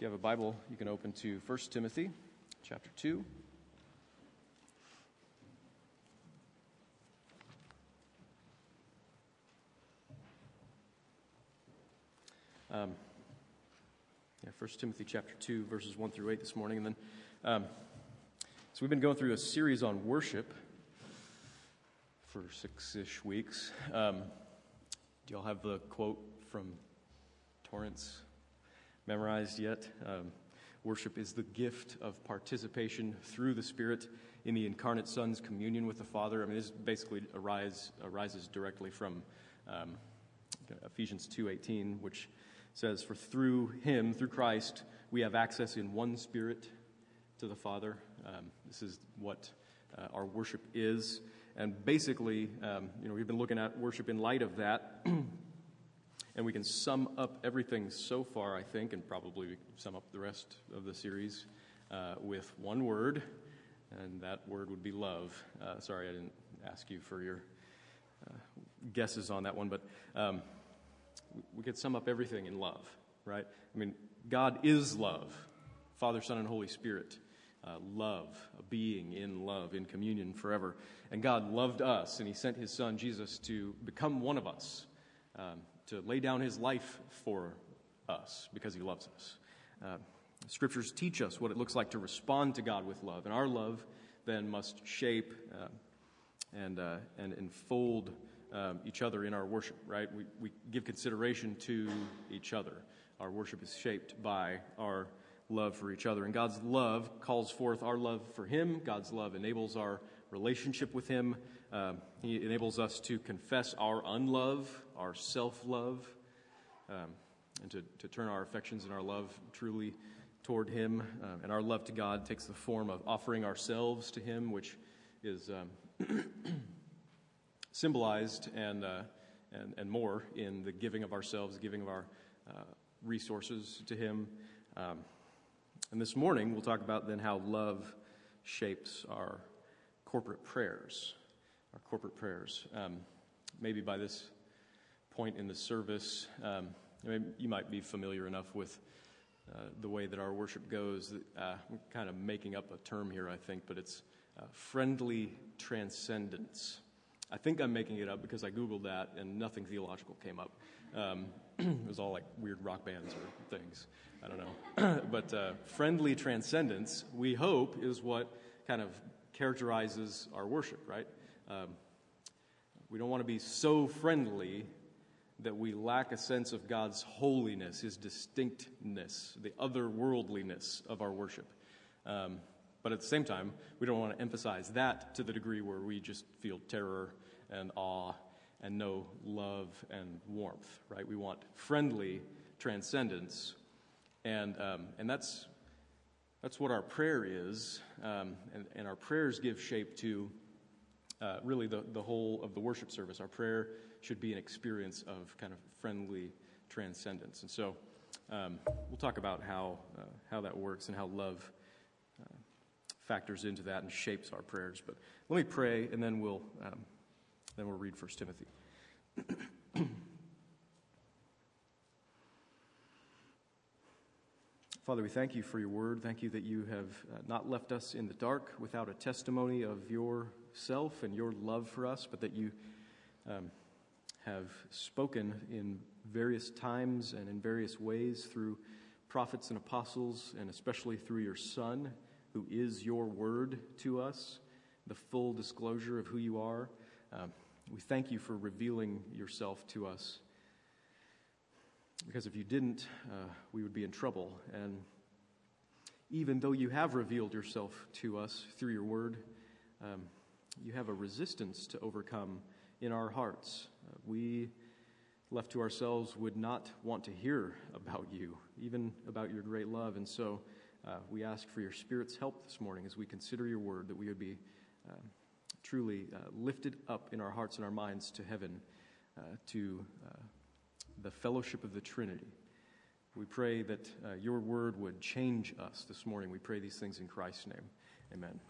If you have a Bible, you can open to 1 Timothy chapter 2. Um, yeah, 1 Timothy chapter 2, verses 1 through 8 this morning. And then, um, so we've been going through a series on worship for six ish weeks. Um, do y'all have the quote from Torrance memorized yet? Um, worship is the gift of participation through the Spirit in the incarnate Son's communion with the Father. I mean, this basically arise, arises directly from um, Ephesians 2.18, which says, For through him, through Christ, we have access in one Spirit to the Father. Um, this is what uh, our worship is. And basically, um, you know, we've been looking at worship in light of that. and we can sum up everything so far, I think, and probably sum up the rest of the series uh, with one word, and that word would be love. Uh, sorry, I didn't ask you for your uh, guesses on that one, but um, we could sum up everything in love, right? I mean, God is love Father, Son, and Holy Spirit. Uh, love, a being in love, in communion forever. And God loved us, and He sent His Son, Jesus, to become one of us, um, to lay down His life for us because He loves us. Uh, scriptures teach us what it looks like to respond to God with love, and our love then must shape uh, and, uh, and enfold um, each other in our worship, right? We, we give consideration to each other. Our worship is shaped by our love for each other. And God's love calls forth our love for Him. God's love enables our relationship with Him. Um, he enables us to confess our unlove, our self love, um, and to, to turn our affections and our love truly toward Him. Um, and our love to God takes the form of offering ourselves to Him, which is um, symbolized and, uh, and, and more in the giving of ourselves, giving of our uh, resources to Him. Um, and this morning, we'll talk about then how love shapes our corporate prayers. Our corporate prayers. Um, maybe by this point in the service, um, you might be familiar enough with uh, the way that our worship goes. Uh, I'm kind of making up a term here, I think, but it's uh, friendly transcendence. I think I'm making it up because I Googled that and nothing theological came up. Um, it was all like weird rock bands or things. I don't know. but uh, friendly transcendence, we hope, is what kind of characterizes our worship, right? Um, we don't want to be so friendly that we lack a sense of God's holiness, His distinctness, the otherworldliness of our worship. Um, but at the same time, we don't want to emphasize that to the degree where we just feel terror and awe and no love and warmth, right? We want friendly transcendence. And, um, and that's, that's what our prayer is. Um, and, and our prayers give shape to uh, really the, the whole of the worship service. Our prayer should be an experience of kind of friendly transcendence. And so um, we'll talk about how, uh, how that works and how love uh, factors into that and shapes our prayers. But let me pray, and then we'll, um, then we'll read 1 Timothy. Father, we thank you for your word. Thank you that you have uh, not left us in the dark without a testimony of yourself and your love for us, but that you um, have spoken in various times and in various ways through prophets and apostles, and especially through your Son who is your word to us, the full disclosure of who you are. Um, we thank you for revealing yourself to us. Because if you didn't, uh, we would be in trouble. And even though you have revealed yourself to us through your word, um, you have a resistance to overcome in our hearts. We, left to ourselves, would not want to hear about you, even about your great love. And so, uh, we ask for your Spirit's help this morning as we consider your word, that we would be uh, truly uh, lifted up in our hearts and our minds to heaven, uh, to uh, the fellowship of the Trinity. We pray that your word would change us this morning. We pray these things in Christ's name. Amen.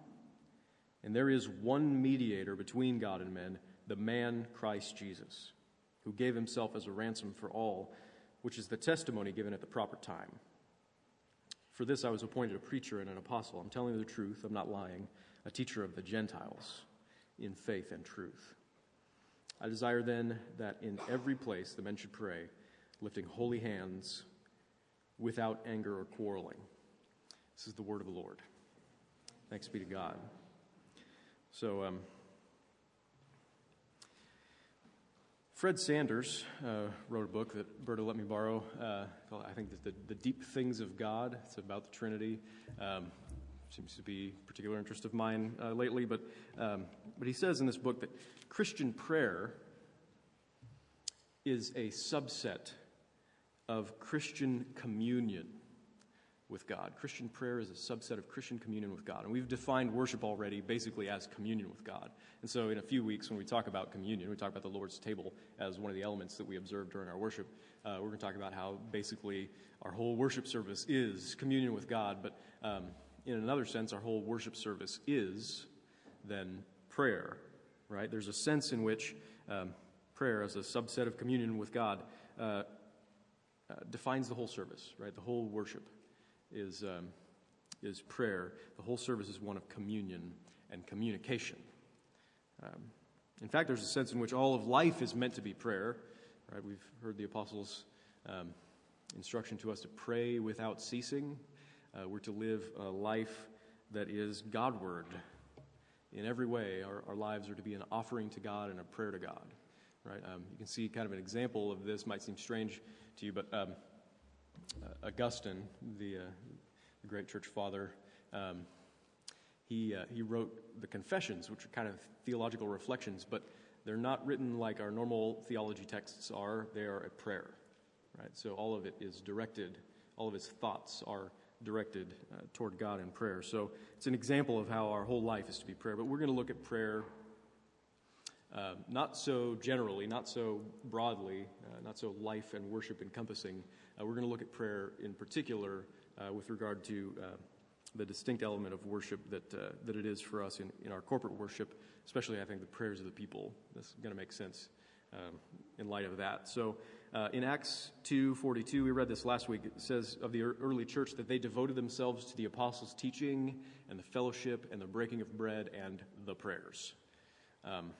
and there is one mediator between God and men, the man Christ Jesus, who gave himself as a ransom for all, which is the testimony given at the proper time. For this I was appointed a preacher and an apostle. I'm telling you the truth, I'm not lying, a teacher of the Gentiles in faith and truth. I desire then that in every place the men should pray, lifting holy hands without anger or quarreling. This is the word of the Lord. Thanks be to God. So, um, Fred Sanders uh, wrote a book that Berta let me borrow. Uh, called, I think the, the Deep Things of God. It's about the Trinity. Um, seems to be particular interest of mine uh, lately. But, um, but he says in this book that Christian prayer is a subset of Christian communion with God. Christian prayer is a subset of Christian communion with God. And we've defined worship already basically as communion with God. And so in a few weeks, when we talk about communion, we talk about the Lord's table as one of the elements that we observe during our worship. Uh, we're going to talk about how basically our whole worship service is communion with God. But um, in another sense, our whole worship service is then prayer, right? There's a sense in which um, prayer, as a subset of communion with God, uh, uh, defines the whole service, right? The whole worship is, um, is prayer. The whole service is one of communion and communication. Um, in fact, there's a sense in which all of life is meant to be prayer. Right? We've heard the apostles' um, instruction to us to pray without ceasing. Uh, we're to live a life that is Godward in every way. Our, our lives are to be an offering to God and a prayer to God. Right? Um, you can see kind of an example of this. Might seem strange to you, but um, Augustine, the, uh, the, great church father, um, he, uh, he wrote the Confessions, which are kind of theological reflections, but they're not written like our normal theology texts are. They are a prayer, right? So all of it is directed, all of his thoughts are directed uh, toward God in prayer. So it's an example of how our whole life is to be prayer. But we're going to look at prayer uh, not so generally, not so broadly, uh, not so life and worship encompassing, uh, we're going to look at prayer in particular uh, with regard to uh, the distinct element of worship that, uh, that it is for us in, in our corporate worship, especially, I think, the prayers of the people. That's going to make sense um, in light of that. So, uh, in Acts 2:42, we read this last week. It says of the early church that they devoted themselves to the apostles' teaching and the fellowship and the breaking of bread and the prayers. Um,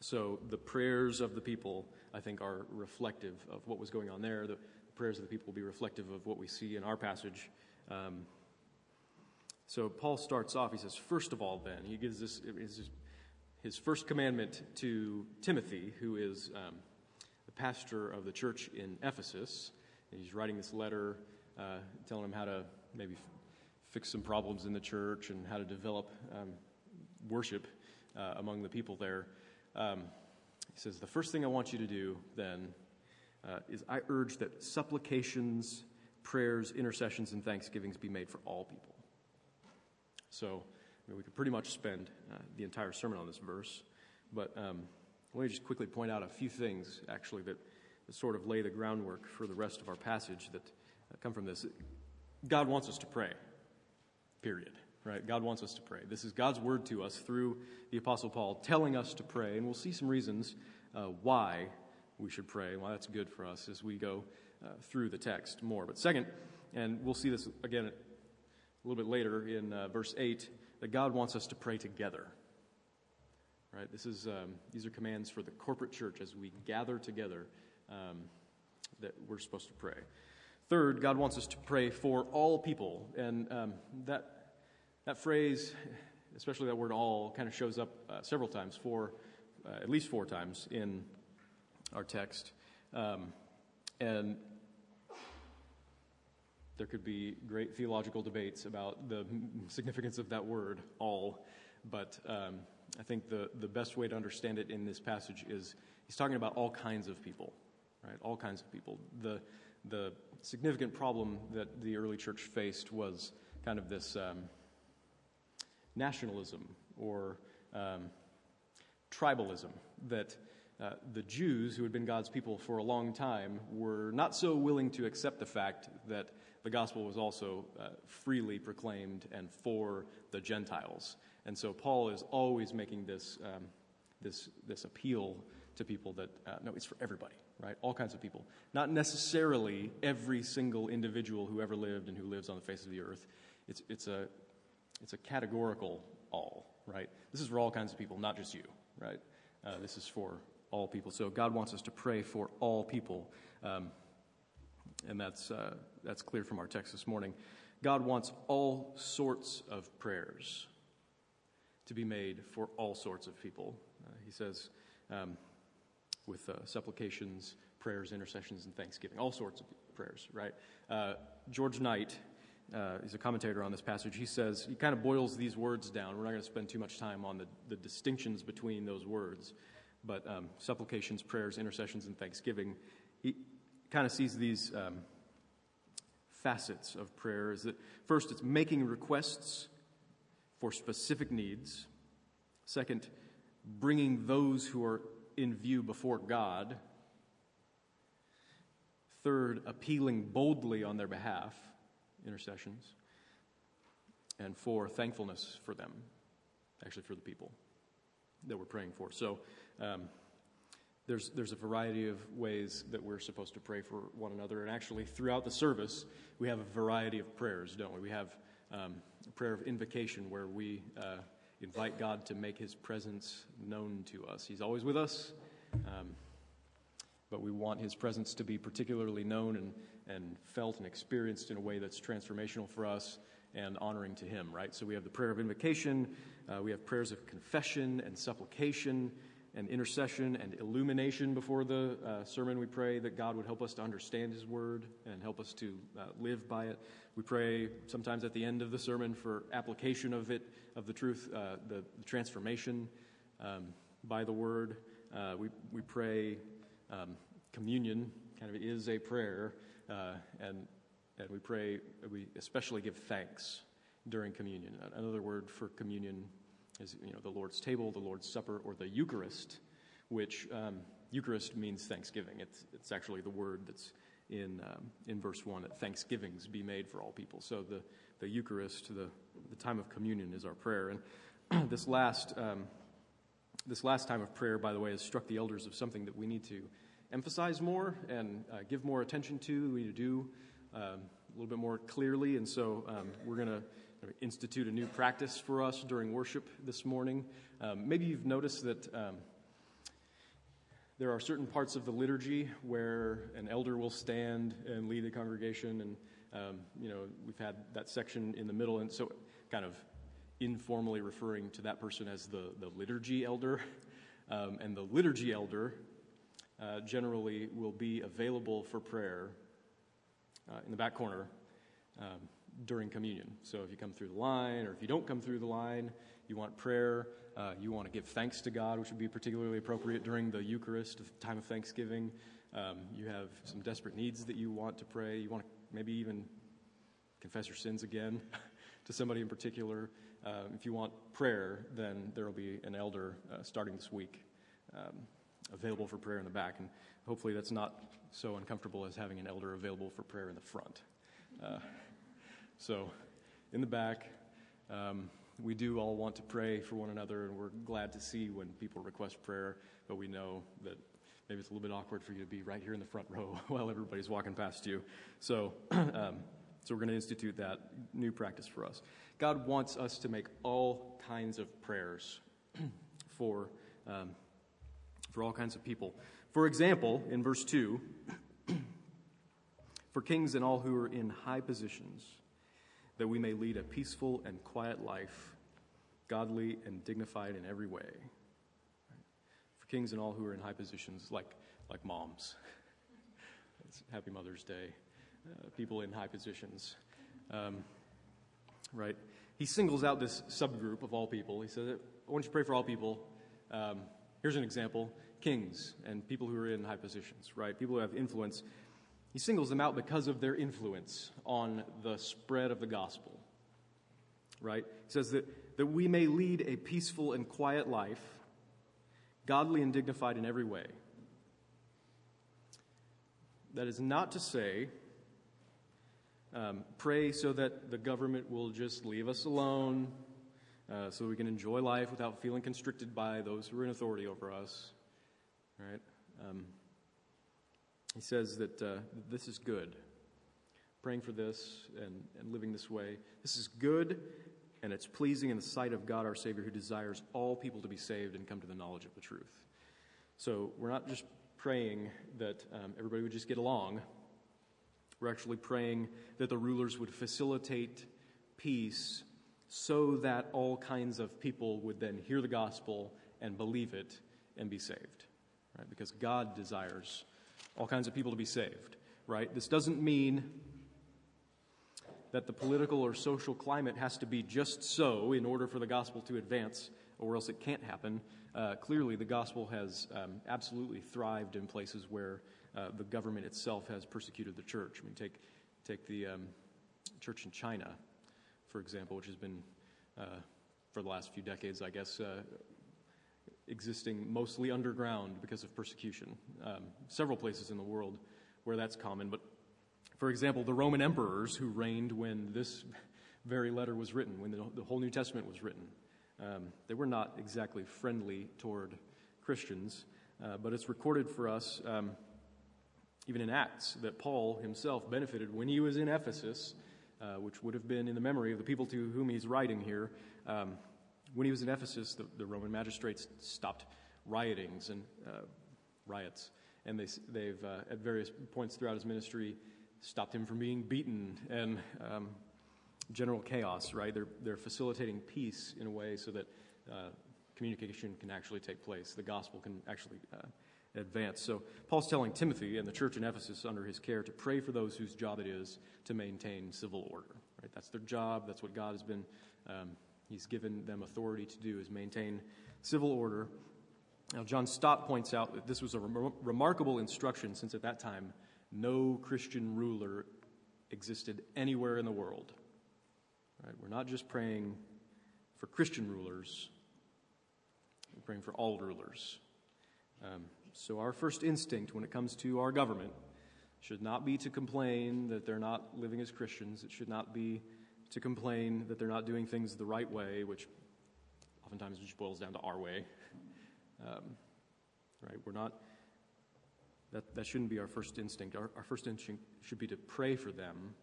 so the prayers of the people, I think, are reflective of what was going on there. The, prayers of the people will be reflective of what we see in our passage. Um, so Paul starts off, he says, first of all, then, he gives this his, his first commandment to Timothy, who is um, the pastor of the church in Ephesus. And he's writing this letter uh, telling him how to maybe f- fix some problems in the church and how to develop um, worship uh, among the people there. Um, he says, The first thing I want you to do then uh, is I urge that supplications, prayers, intercessions, and thanksgivings be made for all people. So I mean, we could pretty much spend uh, the entire sermon on this verse, but um, let me just quickly point out a few things, actually, that, that, sort of lay the groundwork for the rest of our passage that uh, come from this. God wants us to pray, period. Right? God wants us to pray. This is God's word to us through the Apostle Paul telling us to pray, and we'll see some reasons uh, why we should pray. Well, that's good for us as we go uh, through the text more. But second, and we'll see this again a little bit later in uh, verse 8, that God wants us to pray together. Right? This is, um, these are commands for the corporate church as we gather together um, that we're supposed to pray. Third, God wants us to pray for all people. And um, that, that phrase, especially that word all, kind of shows up uh, several times, four, uh, at least four times in our text. Um, and there could be great theological debates about the significance of that word, all. But um, I think the, the best way to understand it in this passage is he's talking about all kinds of people, right? All kinds of people. The, the significant problem that the early church faced was kind of this um, nationalism or um, tribalism that uh, the Jews, who had been God's people for a long time, were not so willing to accept the fact that the gospel was also uh, freely proclaimed and for the Gentiles. And so Paul is always making this, um, this, this appeal to people that, uh, no, it's for everybody, right? All kinds of people. Not necessarily every single individual who ever lived and who lives on the face of the earth. It's, it's, a, it's a categorical all, right? This is for all kinds of people, not just you, right? Uh, this is for all people. So God wants us to pray for all people. Um, and that's, uh, that's clear from our text this morning. God wants all sorts of prayers to be made for all sorts of people. Uh, he says, um, with uh, supplications, prayers, intercessions, and thanksgiving, all sorts of prayers, right? Uh, George Knight uh, is a commentator on this passage. He says, he kind of boils these words down. We're not going to spend too much time on the, the distinctions between those words but um, supplications, prayers, intercessions, and thanksgiving. He kind of sees these um, facets of prayer is that first, it's making requests for specific needs. Second, bringing those who are in view before God. Third, appealing boldly on their behalf, intercessions. And four, thankfulness for them, actually for the people that we're praying for. So um, there's, there's a variety of ways that we're supposed to pray for one another. And actually, throughout the service, we have a variety of prayers, don't we? We have um, a prayer of invocation where we uh, invite God to make his presence known to us. He's always with us, um, but we want his presence to be particularly known and, and felt and experienced in a way that's transformational for us and honoring to him, right? So we have the prayer of invocation, uh, we have prayers of confession and supplication and intercession and illumination before the uh, sermon. We pray that God would help us to understand His Word and help us to uh, live by it. We pray sometimes at the end of the sermon for application of it, of the truth, uh, the, the, transformation um, by the Word. Uh, we, we pray um, communion kind of is a prayer, uh, and, and we pray, we especially give thanks during communion. Another word for communion is you know the Lord's table, the Lord's supper, or the Eucharist, which um, Eucharist means Thanksgiving. It's it's actually the word that's in um, in verse one that Thanksgivings be made for all people. So the the Eucharist, the the time of communion, is our prayer. And this last um, this last time of prayer, by the way, has struck the elders of something that we need to emphasize more and uh, give more attention to. We need to do um, a little bit more clearly, and so um, we're going to institute a new practice for us during worship this morning. Um, maybe you've noticed that um, there are certain parts of the liturgy where an elder will stand and lead the congregation, and um, you know we've had that section in the middle, and so kind of informally referring to that person as the the liturgy elder, um, and the liturgy elder uh, generally will be available for prayer uh, in the back corner. Um, during communion. So if you come through the line, or if you don't come through the line, you want prayer, uh, you want to give thanks to God, which would be particularly appropriate during the Eucharist, time of Thanksgiving. Um, you have some desperate needs that you want to pray. You want to maybe even confess your sins again to somebody in particular. Um, if you want prayer, then there will be an elder uh, starting this week um, available for prayer in the back. And hopefully that's not so uncomfortable as having an elder available for prayer in the front. Uh, so, in the back, um, we do all want to pray for one another, and we're glad to see when people request prayer, but we know that maybe it's a little bit awkward for you to be right here in the front row while everybody's walking past you. So, um, so we're going to institute that new practice for us. God wants us to make all kinds of prayers for, um, for all kinds of people. For example, in verse 2, for kings and all who are in high positions that we may lead a peaceful and quiet life, godly and dignified in every way. For kings and all who are in high positions, like, like moms. Happy Mother's Day. Uh, people in high positions. Um, right? He singles out this subgroup of all people. He says, I want you to pray for all people. Um, here's an example kings and people who are in high positions, right? People who have influence. He singles them out because of their influence on the spread of the gospel. Right? He says that, that we may lead a peaceful and quiet life, godly and dignified in every way. That is not to say, um, pray so that the government will just leave us alone, uh, so we can enjoy life without feeling constricted by those who are in authority over us. Right? Um, he says that uh, this is good. Praying for this and, and living this way. This is good and it's pleasing in the sight of God our Savior who desires all people to be saved and come to the knowledge of the truth. So we're not just praying that um, everybody would just get along. We're actually praying that the rulers would facilitate peace so that all kinds of people would then hear the gospel and believe it and be saved. Right? Because God desires all kinds of people to be saved, right? This doesn't mean that the political or social climate has to be just so in order for the gospel to advance, or else it can't happen. Uh, clearly, the gospel has um, absolutely thrived in places where uh, the government itself has persecuted the church. I mean, take, take the um, church in China, for example, which has been, uh, for the last few decades, I guess, uh, existing mostly underground because of persecution. Um, several places in the world where that's common. But for example, the Roman emperors who reigned when this very letter was written, when the, the whole New Testament was written, um, they were not exactly friendly toward Christians. Uh, but it's recorded for us, um, even in Acts, that Paul himself benefited when he was in Ephesus, uh, which would have been in the memory of the people to whom he's writing here. Um, when he was in Ephesus, the, the Roman magistrates stopped riotings and uh, riots, and they, they've uh, at various points throughout his ministry stopped him from being beaten and um, general chaos. Right? They're they're facilitating peace in a way so that uh, communication can actually take place. The gospel can actually uh, advance. So Paul's telling Timothy and the church in Ephesus under his care to pray for those whose job it is to maintain civil order. Right? That's their job. That's what God has been um, he's given them authority to do is maintain civil order. Now, John Stott points out that this was a rem- remarkable instruction since at that time no Christian ruler existed anywhere in the world. Right? We're not just praying for Christian rulers, we're praying for all rulers. Um, so, our first instinct when it comes to our government should not be to complain that they're not living as Christians. It should not be to complain that they're not doing things the right way, which oftentimes just boils down to our way. Um, right? We're not, that, that shouldn't be our first instinct. Our, our first instinct should be to pray for them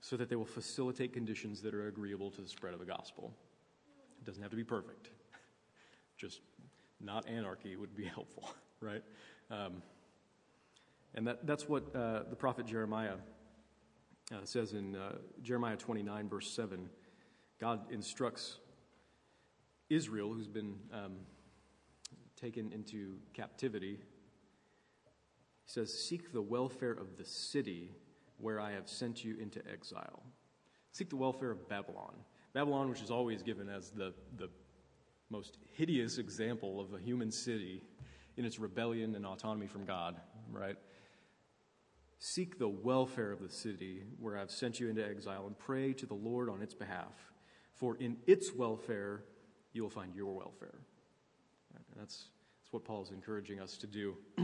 so that they will facilitate conditions that are agreeable to the spread of the gospel. It doesn't have to be perfect, just not anarchy would be helpful, right? Um, and that, that's what uh, the prophet Jeremiah uh, it says in uh, Jeremiah 29, verse 7, God instructs Israel, who's been um, taken into captivity. He says, Seek the welfare of the city where I have sent you into exile. Seek the welfare of Babylon. Babylon, which is always given as the, the most hideous example of a human city in its rebellion and autonomy from God, right? Seek the welfare of the city where I've sent you into exile and pray to the Lord on its behalf. For in its welfare, you will find your welfare. That's, that's what Paul is encouraging us to do.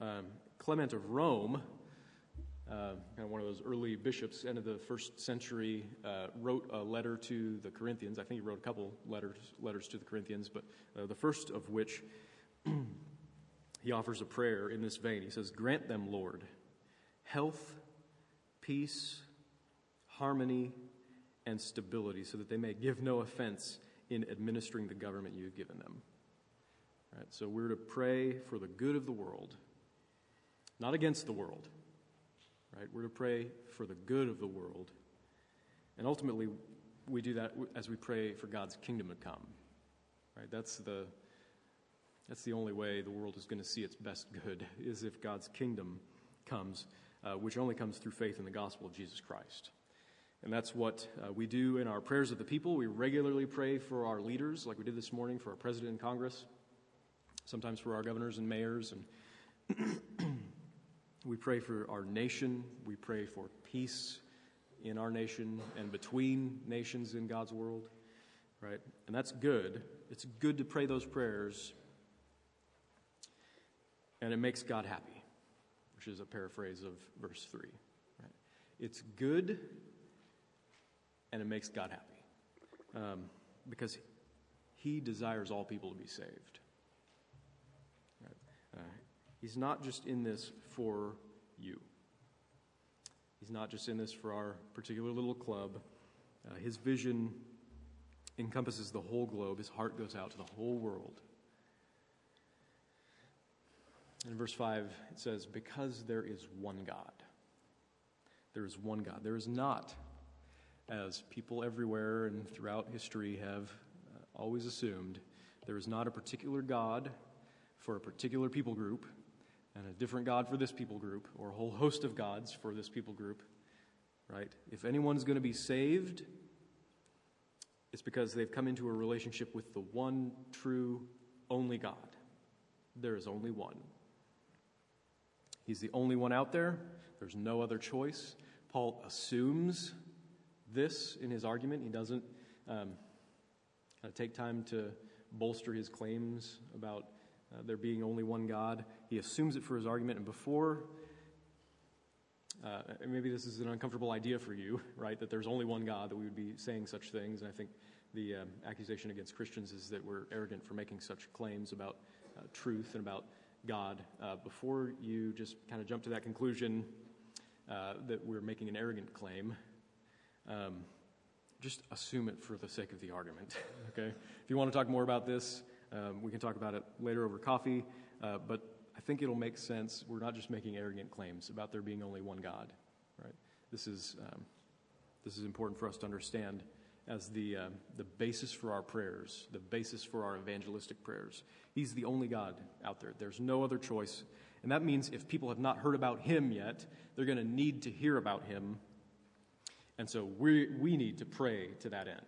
um, Clement of Rome, uh, kind of one of those early bishops, end of the first century, uh, wrote a letter to the Corinthians. I think he wrote a couple letters, letters to the Corinthians, but uh, the first of which he offers a prayer in this vein. He says, Grant them, Lord, health, peace, harmony, and stability, so that they may give no offense in administering the government you've given them. Right. so we're to pray for the good of the world, not against the world. Right? We're to pray for the good of the world. And ultimately, we do that as we pray for God's kingdom to come. Right? That's the that's the only way the world is going to see its best good, is if God's kingdom comes, uh, which only comes through faith in the gospel of Jesus Christ. And that's what uh, we do in our prayers of the people. We regularly pray for our leaders, like we did this morning for our president and Congress, sometimes for our governors and mayors. And We pray for our nation. We pray for peace in our nation and between nations in God's world, right? And that's good. It's good to pray those prayers, and it makes God happy, which is a paraphrase of verse 3. Right? It's good, and it makes God happy um, because He desires all people to be saved. Right? Uh, he's not just in this for you. He's not just in this for our particular little club. Uh, his vision encompasses the whole globe. His heart goes out to the whole world. In verse 5, it says, Because there is one God. There is one God. There is not, as people everywhere and throughout history have uh, always assumed, there is not a particular God for a particular people group and a different God for this people group, or a whole host of gods for this people group, right? If anyone's going to be saved, it's because they've come into a relationship with the one true, only God. There is only one. He's the only one out there. There's no other choice. Paul assumes this in his argument. He doesn't um, take time to bolster his claims about uh, there being only one God. He assumes it for his argument, and before, uh, maybe this is an uncomfortable idea for you, right, that there's only one God, that we would be saying such things. And I think the um, accusation against Christians is that we're arrogant for making such claims about uh, truth and about God. Uh, before you just kind of jump to that conclusion uh, that we're making an arrogant claim, um, just assume it for the sake of the argument, okay? If you want to talk more about this, um, we can talk about it later over coffee, uh, but I think it'll make sense. We're not just making arrogant claims about there being only one God, right? This is, um, this is important for us to understand as the, uh, the basis for our prayers, the basis for our evangelistic prayers. He's the only God out there. There's no other choice. And that means if people have not heard about Him yet, they're going to need to hear about Him. And so we, we need to pray to that end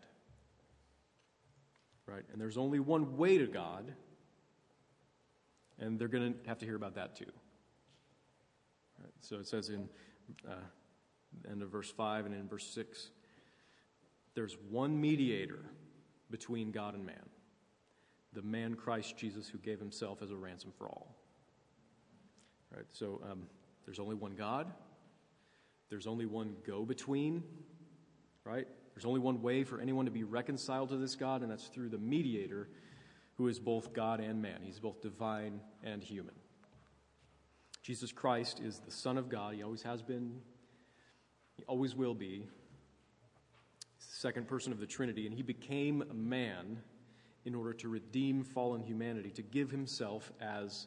right? And there's only one way to God, and they're going to have to hear about that too. Right? So it says in uh, end of verse 5 and in verse 6 there's one mediator between God and man, the man Christ Jesus who gave himself as a ransom for all. Right? So um, there's only one God, there's only one go between, right? There's only one way for anyone to be reconciled to this God, and that's through the mediator who is both God and man. He's both divine and human. Jesus Christ is the Son of God. He always has been, he always will be. Second person of the Trinity, and he became a man in order to redeem fallen humanity, to give himself as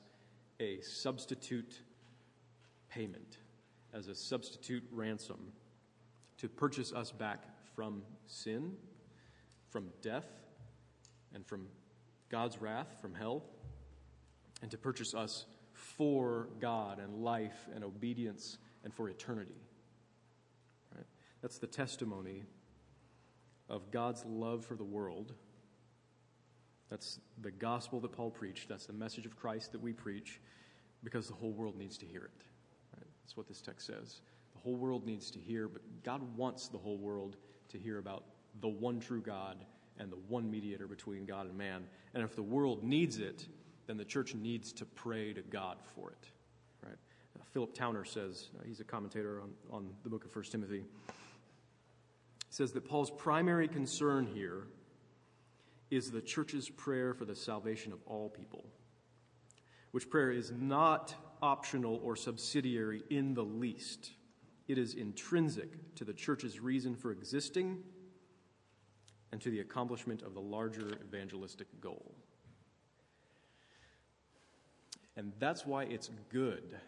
a substitute payment, as a substitute ransom, to purchase us back from sin, from death, and from God's wrath, from hell, and to purchase us for God and life and obedience and for eternity. Right? That's the testimony of God's love for the world. That's the gospel that Paul preached. That's the message of Christ that we preach because the whole world needs to hear it. Right? That's what this text says. The whole world needs to hear, but God wants the whole world to hear about the one true God and the one mediator between God and man. And if the world needs it, then the church needs to pray to God for it. Right? Uh, Philip Towner says, uh, he's a commentator on, on the book of 1 Timothy, says that Paul's primary concern here is the church's prayer for the salvation of all people, which prayer is not optional or subsidiary in the least. It is intrinsic to the church's reason for existing and to the accomplishment of the larger evangelistic goal. And that's why it's good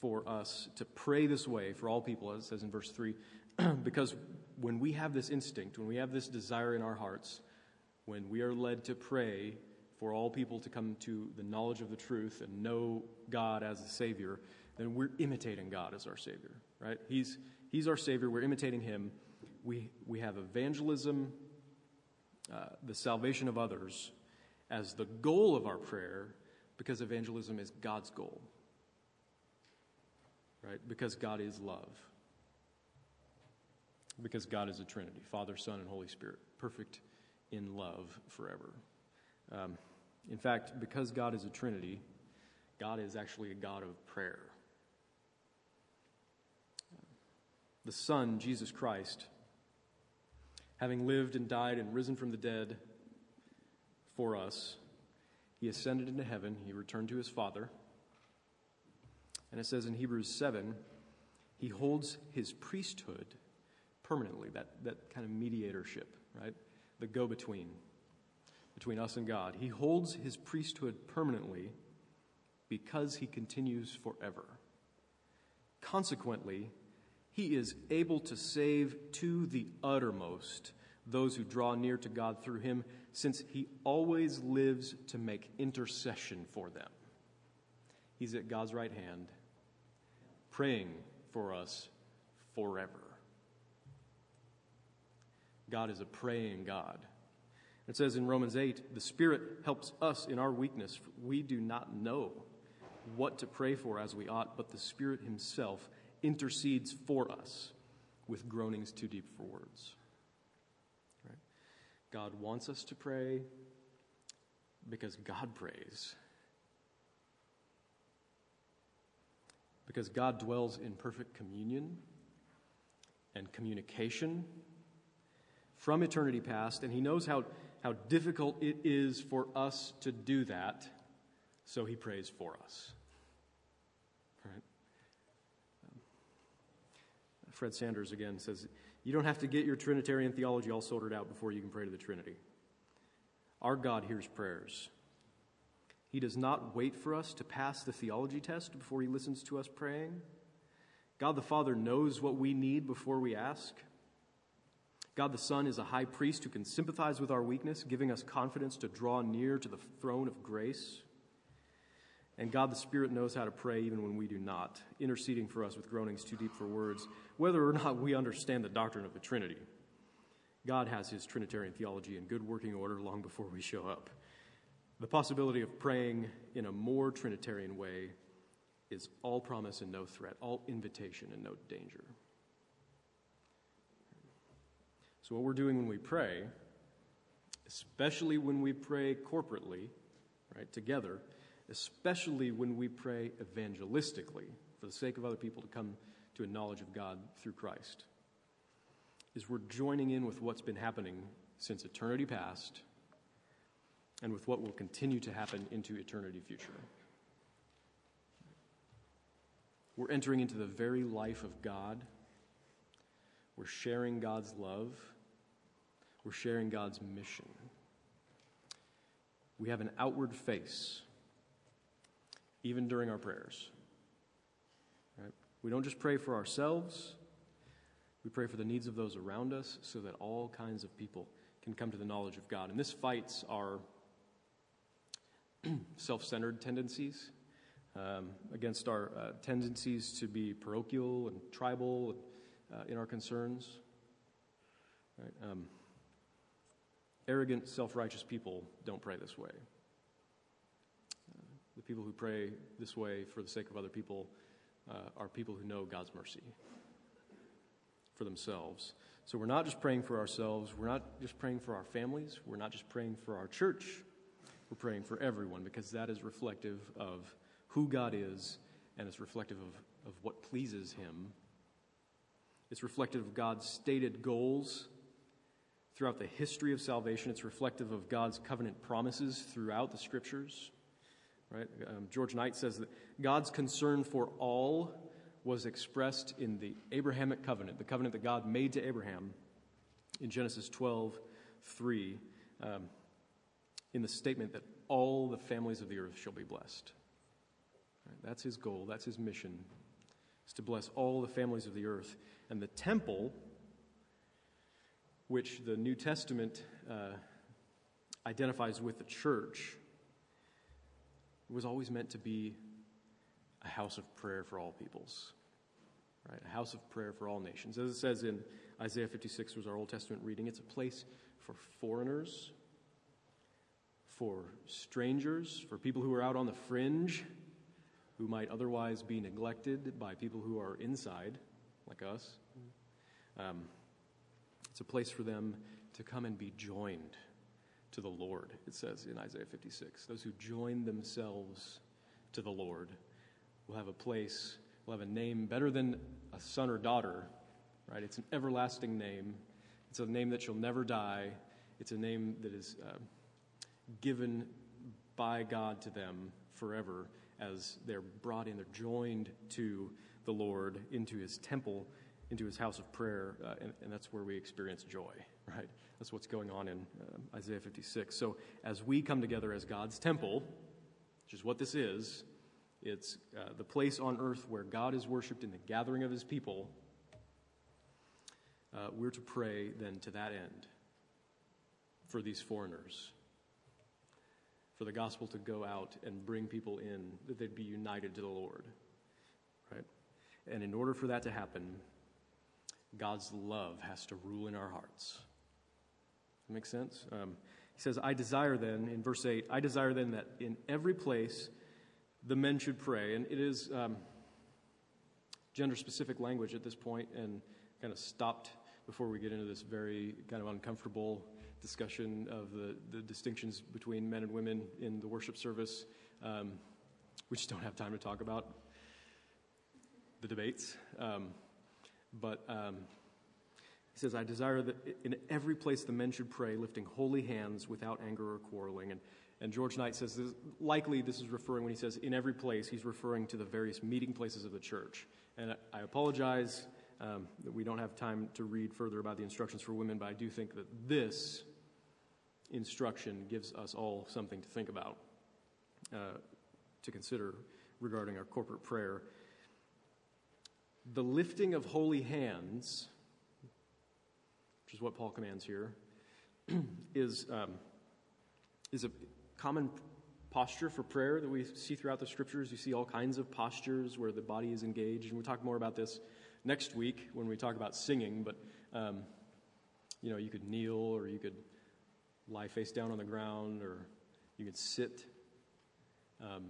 for us to pray this way for all people, as it says in verse 3, because when we have this instinct, when we have this desire in our hearts, when we are led to pray for all people to come to the knowledge of the truth and know God as the Savior, then we're imitating God as our Savior, right? He's, he's our Savior. We're imitating Him. We, we have evangelism, uh, the salvation of others, as the goal of our prayer because evangelism is God's goal. right? Because God is love. Because God is a Trinity Father, Son, and Holy Spirit, perfect in love forever. Um, in fact, because God is a Trinity, God is actually a God of prayer. The Son, Jesus Christ, having lived and died and risen from the dead for us, he ascended into heaven, he returned to his Father. And it says in Hebrews 7 he holds his priesthood permanently, that, that kind of mediatorship, right? The go between between us and God. He holds his priesthood permanently because he continues forever. Consequently, he is able to save to the uttermost those who draw near to God through him, since he always lives to make intercession for them. He's at God's right hand, praying for us forever. God is a praying God. It says in Romans 8, the Spirit helps us in our weakness. We do not know what to pray for as we ought, but the Spirit Himself intercedes for us with groanings too deep for words. Right? God wants us to pray because God prays. Because God dwells in perfect communion and communication from eternity past, and He knows how, how difficult it is for us to do that, so He prays for us. Right? Um, Fred Sanders again says, You don't have to get your Trinitarian theology all sorted out before you can pray to the Trinity. Our God hears prayers. He does not wait for us to pass the theology test before he listens to us praying. God the Father knows what we need before we ask. God the Son is a high priest who can sympathize with our weakness, giving us confidence to draw near to the throne of grace. And God the Spirit knows how to pray even when we do not, interceding for us with groanings too deep for words, whether or not we understand the doctrine of the Trinity. God has his Trinitarian theology in good working order long before we show up. The possibility of praying in a more Trinitarian way is all promise and no threat, all invitation and no danger. So, what we're doing when we pray, especially when we pray corporately, right, together, especially when we pray evangelistically for the sake of other people to come to a knowledge of God through Christ, is we're joining in with what's been happening since eternity past and with what will continue to happen into eternity future. We're entering into the very life of God. We're sharing God's love we're sharing God's mission. We have an outward face, even during our prayers. Right? We don't just pray for ourselves, we pray for the needs of those around us so that all kinds of people can come to the knowledge of God. And this fights our self centered tendencies. Um, against our uh, tendencies to be parochial and tribal uh, in our concerns. Right? Um, Arrogant, self righteous people don't pray this way. The people who pray this way for the sake of other people uh, are people who know God's mercy for themselves. So we're not just praying for ourselves, we're not just praying for our families, we're not just praying for our church, we're praying for everyone because that is reflective of who God is and it's reflective of, of what pleases Him. It's reflective of God's stated goals throughout the history of salvation. It's reflective of God's covenant promises throughout the scriptures. Right? Um, George Knight says that God's concern for all was expressed in the Abrahamic covenant, the covenant that God made to Abraham in Genesis 12 3, um, in the statement that all the families of the earth shall be blessed. Right? That's his goal, that's his mission, is to bless all the families of the earth. And the temple which the New Testament uh, identifies with the church, was always meant to be a house of prayer for all peoples, right? A house of prayer for all nations. As it says in Isaiah 56, was our Old Testament reading, it's a place for foreigners, for strangers, for people who are out on the fringe, who might otherwise be neglected by people who are inside, like us. Um, it's a place for them to come and be joined to the Lord, it says in Isaiah 56. Those who join themselves to the Lord will have a place, will have a name better than a son or daughter, right? It's an everlasting name. It's a name that shall never die. It's a name that is uh, given by God to them forever as they're brought in, they're joined to the Lord into his temple, into his house of prayer, uh, and, and, that's where we experience joy, right? That's what's going on in uh, Isaiah 56. So as we come together as God's temple, which is what this is, it's uh, the place on earth where God is worshiped in the gathering of his people. Uh, we're to pray then to that end for these foreigners for the gospel to go out and bring people in, that they'd be united to the Lord. Right? And in order for that to happen, God's love has to rule in our hearts. That makes sense? Um, he says, I desire then, in verse 8, I desire then that in every place the men should pray. And it is um, gender specific language at this point and kind of stopped before we get into this very kind of uncomfortable discussion of the, the distinctions between men and women in the worship service. Um, we just don't have time to talk about the debates. Um, but um, he says, I desire that in every place the men should pray, lifting holy hands without anger or quarreling. And, and George Knight says, this, likely this is referring, when he says in every place, he's referring to the various meeting places of the church. And I, I apologize um, that we don't have time to read further about the instructions for women, but I do think that this instruction gives us all something to think about, uh, to consider regarding our corporate prayer. The lifting of holy hands, which is what Paul commands here, is, um, is a common posture for prayer that we see throughout the scriptures. You see all kinds of postures where the body is engaged, and we'll talk more about this next week when we talk about singing. But um, you know, you could kneel or you could lie face down on the ground, or you could sit. Um,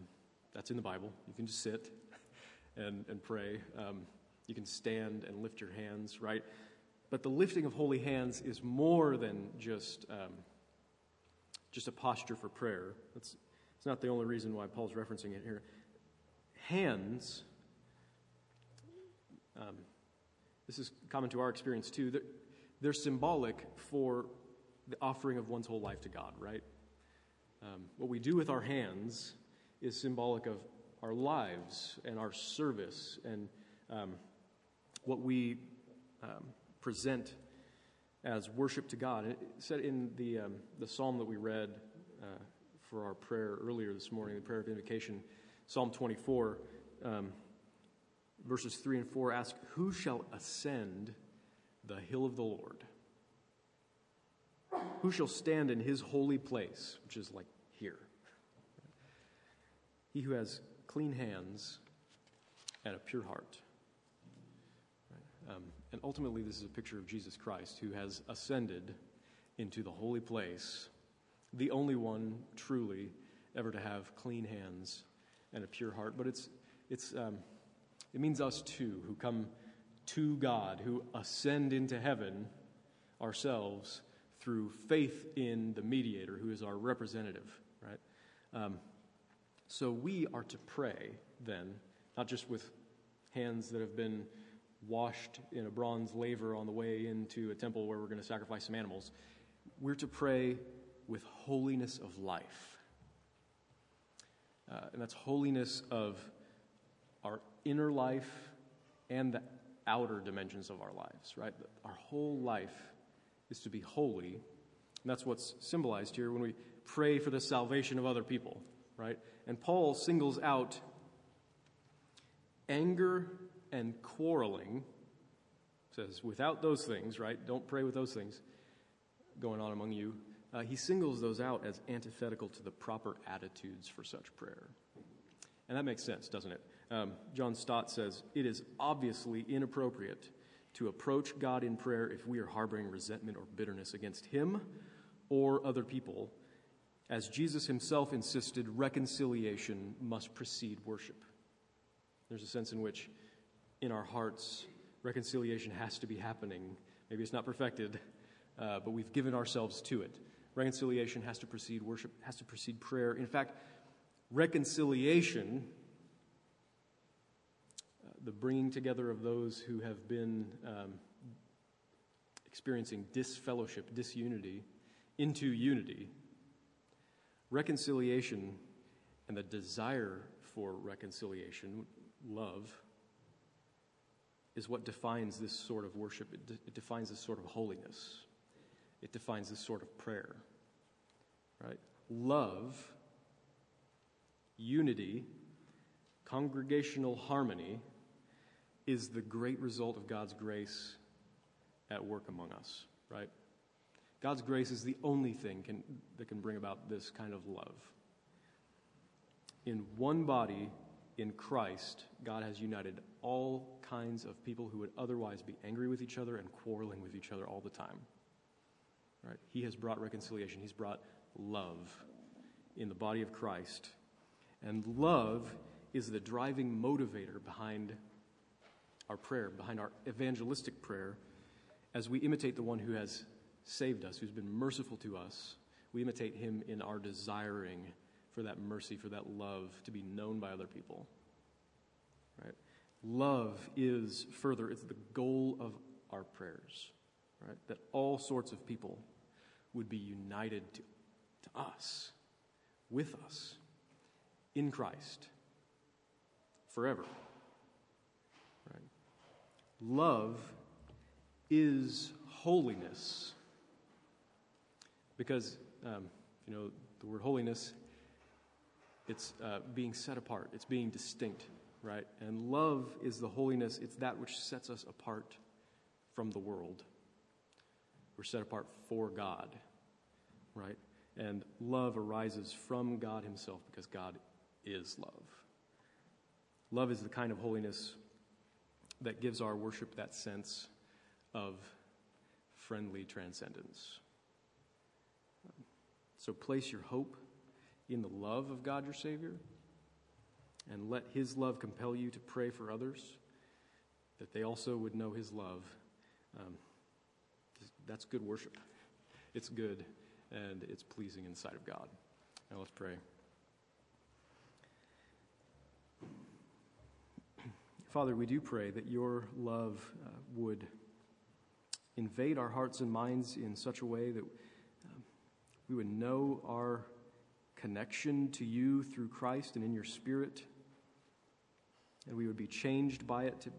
that's in the Bible. You can just sit and, and pray. Um, you can stand and lift your hands, right? But the lifting of holy hands is more than just, um, just a posture for prayer. That's, it's not the only reason why Paul's referencing it here. Hands, um, this is common to our experience too, they're, they're symbolic for the offering of one's whole life to God, right? Um, what we do with our hands is symbolic of our lives and our service and um, what we um, present as worship to God. It said in the, um, the psalm that we read uh, for our prayer earlier this morning, the prayer of invocation, Psalm 24, um, verses 3 and 4 ask, Who shall ascend the hill of the Lord? Who shall stand in his holy place, which is like here? He who has clean hands and a pure heart. Um, and ultimately, this is a picture of Jesus Christ who has ascended into the holy place, the only one truly ever to have clean hands and a pure heart. But it's, it's, um, it means us too, who come to God, who ascend into heaven ourselves through faith in the mediator who is our representative, right? Um, so we are to pray then, not just with hands that have been washed in a bronze laver on the way into a temple where we're going to sacrifice some animals. We're to pray with holiness of life. Uh, and that's holiness of our inner life and the outer dimensions of our lives, right? Our whole life is to be holy. And that's what's symbolized here when we pray for the salvation of other people, right? And Paul singles out anger and quarreling, says, without those things, right? Don't pray with those things going on among you. Uh, he singles those out as antithetical to the proper attitudes for such prayer. And that makes sense, doesn't it? Um, John Stott says, It is obviously inappropriate to approach God in prayer if we are harboring resentment or bitterness against Him or other people. As Jesus himself insisted, reconciliation must precede worship. There's a sense in which, in our hearts, reconciliation has to be happening. Maybe it's not perfected, uh, but we've given ourselves to it. Reconciliation has to precede worship, has to precede prayer. In fact, reconciliation, uh, the bringing together of those who have been um, experiencing disfellowship, disunity, into unity, reconciliation and the desire for reconciliation, love, is what defines this sort of worship. It, de- it, defines this sort of holiness. It defines this sort of prayer. Right? Love, unity, congregational harmony is the great result of God's grace at work among us, right? God's grace is the only thing can, that can bring about this kind of love. In one body, in Christ, God has united all kinds of people who would otherwise be angry with each other and quarreling with each other all the time. Right? He has brought reconciliation, He's brought love in the body of Christ. And love is the driving motivator behind our prayer, behind our evangelistic prayer, as we imitate the one who has saved us, who's been merciful to us. We imitate him in our desiring for that mercy, for that love to be known by other people. Right? Love is further, it's the goal of our prayers, right? That all sorts of people would be united to, to us, with us, in Christ, forever. Right? Love is holiness. Because, um, you know, the word holiness, it's uh, being set apart, it's being distinct, right? And love is the holiness, it's that which sets us apart from the world. We're set apart for God, right? And love arises from God Himself because God is love. Love is the kind of holiness that gives our worship that sense of friendly transcendence. So place your hope in the love of God your Savior and let His love compel you to pray for others that they also would know His love. Um, that's good worship. It's good and it's pleasing in the sight of God. Now let's pray. Father, we do pray that your love uh, would invade our hearts and minds in such a way that um, we would know our connection to you through Christ and in your Spirit, and we would be changed by it to,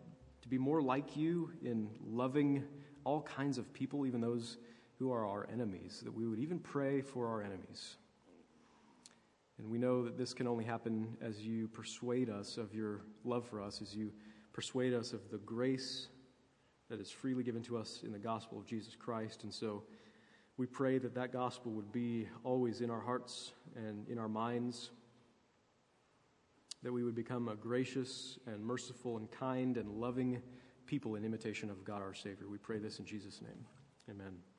to be more like you in loving all kinds of people, even those who are our enemies, that we would even pray for our enemies. And we know that this can only happen as you persuade us of your love for us, as you persuade us of the grace that is freely given to us in the gospel of Jesus Christ. And so we pray that that gospel would be always in our hearts and in our minds, that we would become a gracious and merciful and kind and loving people in imitation of God our Savior. We pray this in Jesus' name. Amen.